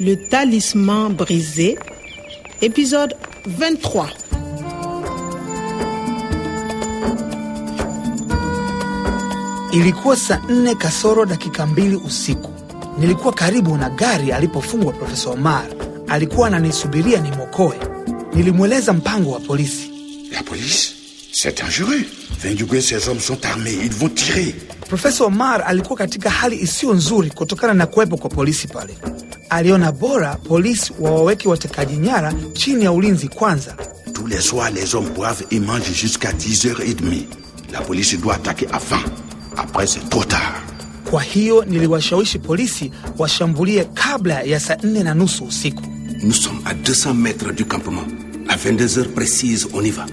Le talisman brisé, épisode 23. Ilikuwa saa nne kasoro dakika mbili usiku. Nilikuwa karibu na gari alipofungwa Profesa Omar. Alikuwa ananisubiria nimwokoe. Nilimweleza mpango wa polisi. La police C'est dangereux. Vendugu et ses hommes sont armés. Ils vont tirer. Profesa Omar alikuwa katika hali isiyo nzuri kutokana na kuwepo kwa polisi pale. Aliona bora polisi wawaweke watekaji nyara chini ya ulinzi kwanza. Tous les soirs, les hommes boivent et mangent jusqu'à 10h30. La police doit attaquer avant. Après, c'est trop tard. Kwa hiyo niliwashawishi polisi washambulie kabla ya saa nne na nusu usiku. Nous sommes à 200 mètres du campement. À 22 heures précises, on y va.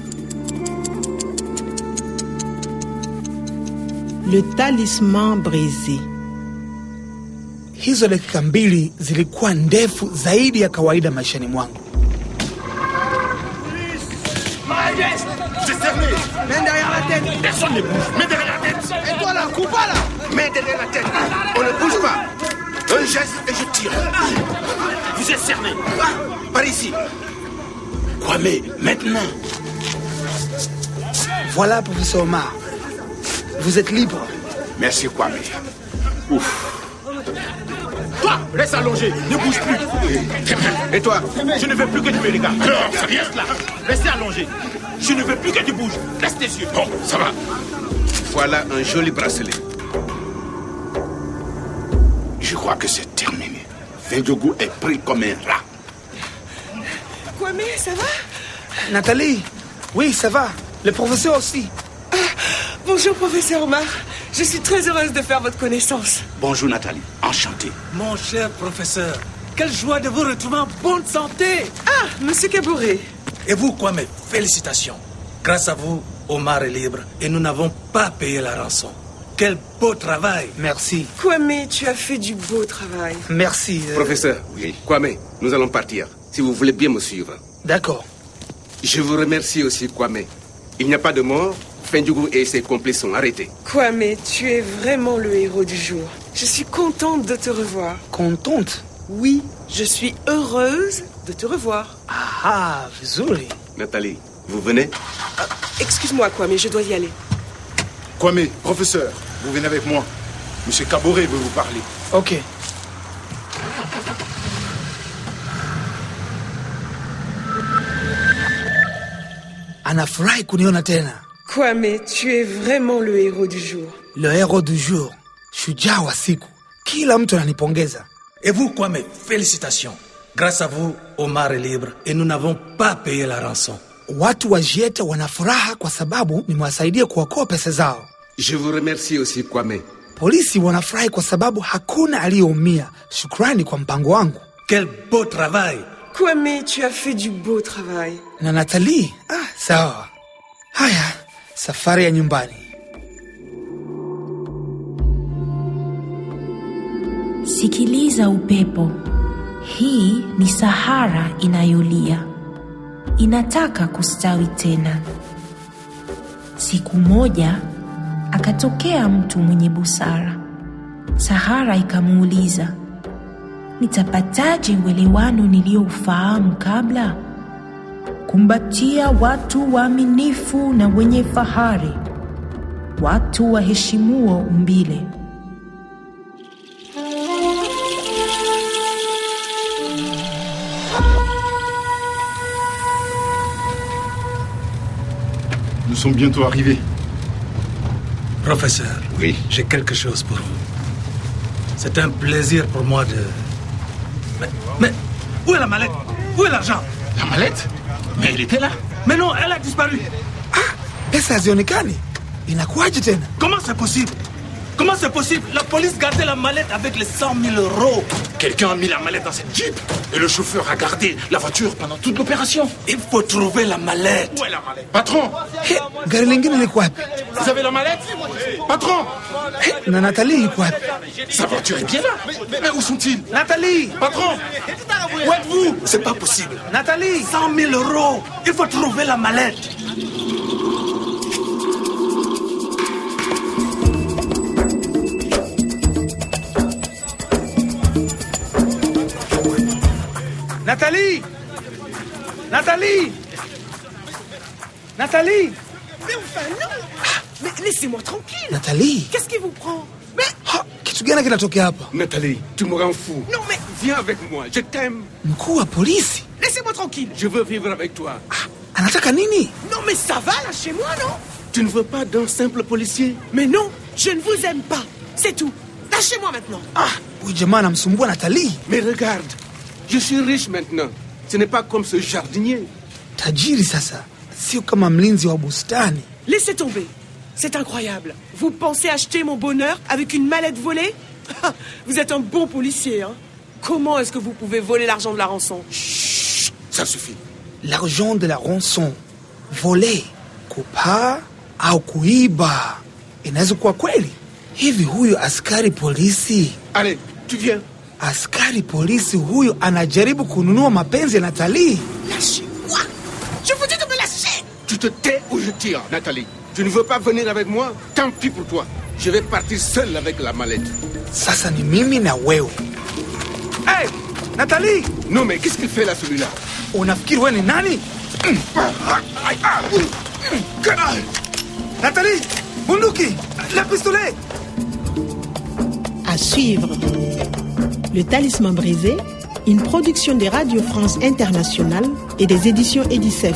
Le talisman brisé. Hizo dakika mbili zilikuwa ndefu zaidi ya kawaida maishani mwangu. C'est fermé. Main derrière la tête. Personne ne bouge. Main derrière la tête. Et toi là, coupe pas là. Main derrière la tête. On ne bouge pas. Un geste et je tire. Vous êtes cerné. Par ici. Kwame, maintenant. Voilà, professeur Omar. Vous êtes libre. Merci, Kwame. Ouf. Toi, reste allongé, ne bouge plus. Et toi, je ne veux plus que tu me regardes. Alors, ça vient là. Restez allongé. Je ne veux plus que tu bouges. Reste tes yeux. Bon, ça va. Voilà un joli bracelet. Je crois que c'est terminé. Vendogo est pris comme un rat. Kwame, ça va? Nathalie, oui, ça va. Le professeur aussi. Bonjour, professeur Omar. Je suis très heureuse de faire votre connaissance. Bonjour Nathalie, enchanté. Mon cher professeur, quelle joie de vous retrouver en bonne santé. Ah, monsieur Kabouré. Et vous, Kwame, félicitations. Grâce à vous, Omar est libre et nous n'avons pas payé la rançon. Quel beau travail. Merci. Kwame, tu as fait du beau travail. Merci. euh, Professeur, oui. Kwame, nous allons partir. Si vous voulez bien me suivre. D'accord. Je vous remercie aussi, Kwame. Il n'y a pas de mort. Fendjougou et ses complices sont arrêtés. Kwame, tu es vraiment le héros du jour. Je suis contente de te revoir. Contente? Oui, je suis heureuse de te revoir. Ah, vizuri. Nathalie, vous venez? Excuse-moi, Kwame, je dois y aller. Kwame, professeur, vous venez avec moi. Monsieur Caboret veut vous parler. Ok. Anafurahi kuniona tena. Kwame, tu es vraiment le héros du jour. Le héros du jour, shujaa wa siku. Kila mtu ananipongeza. Et vous, Kwame, félicitations. Grâce à vous, Omar est libre et nous n'avons pas payé la rançon. Watu wa Jiete wana furaha kwa sababu nimewasaidia kuokoa pesa zao. Je vous remercie aussi, Kwame. Polisi wanafurahi kwa sababu hakuna aliyeumia. Shukrani kwa mpango wangu. Quel beau travail. Kwame, tu as fait du beau travail. Na Nathalie, ah, sawa. Haya, safari ya nyumbani. Sikiliza upepo. Hii ni Sahara inayolia, inataka kustawi tena. Siku moja akatokea mtu mwenye busara. Sahara ikamuuliza, nitapataje uelewano niliyoufahamu kabla? Kumbatia watu waaminifu na wenye fahari, watu waheshimuo umbile. Nous sommes bientôt arrivés. Professeur, Oui. j'ai quelque chose pour vous. C'est un plaisir pour moi de... Mais, mais où est la mallette? Où est l'argent? La mallette Mais elle était là. Mais non, elle a disparu. Pesa hazionekani? Inakuwaje tena? Comment c'est possible? Comment c'est possible? La police gardait la mallette avec les 100 000 euros. Quelqu'un a mis la mallette dans cette jeep et le chauffeur a gardé la voiture pendant toute l'opération. Il faut trouver la mallette. Où est la mallette? Patron He, gari lingine liko wapi? Vous avez la mallette Patron na Nathalie wapi? Sa voiture est bien là. Mais où sont-ils? Nathalie! Patron Où êtes-vous? C'est pas possible. Nathalie! 100 000 euros. Il faut trouver la mallette. Nathalie Nathalie Nathalie Mais enfin, non Mais laissez-moi tranquille Nathalie Qu'est-ce qui vous prend? Mais Ha, kitu gani kinatokea hapa? Nathalie, tu me rends fou. non, mais Viens avec moi, je t'aime. Mkuu wa polisi laissez-moi tranquille Je veux vivre avec toi. anataka nini? Non, mais ça va, là, chez moi, non? Tu ne veux pas d'un simple policier? Mais non, je ne vous aime pas C'est tout Lâchez-moi maintenant Ah, huyu jamaa anamsumbua Nathalie. Mais regarde, je suis riche maintenant. Ce n'est pas comme ce jardinier. Tajiri sasa, sio kama mlinzi wa bustani. Laissez tomber C'est incroyable Vous pensez acheter mon bonheur avec une mallette volée? Vous êtes un bon policier, hein Comment est-ce que vous pouvez voler l'argent de la rançon? Ça suffit. L'argent de la rançon vole, kupaa au kuiba, inaweza kuwa kweli? Hivi? Huyu askari polisi, Allez, tu viens. askari polisi huyu anajaribu kununua mapenzi ya Nathalie. Lâchez-moi Je vous dis de me lâcher Tu te tais ou je tire, Nathalie. Tu ne veux pas venir avec moi? Tant pis pour toi. Je vais partir seul avec la mallette. Sasa ni mimi na wewe. Hey, Nathalie, Non, mais qu'est-ce qu'il fait là, celui-là? Unafikiri wewe ni nani? Nathalie, bunduki, la pistolet. À suivre. Le Talisman brisé, une production de Radio France Internationale et des éditions Edicef.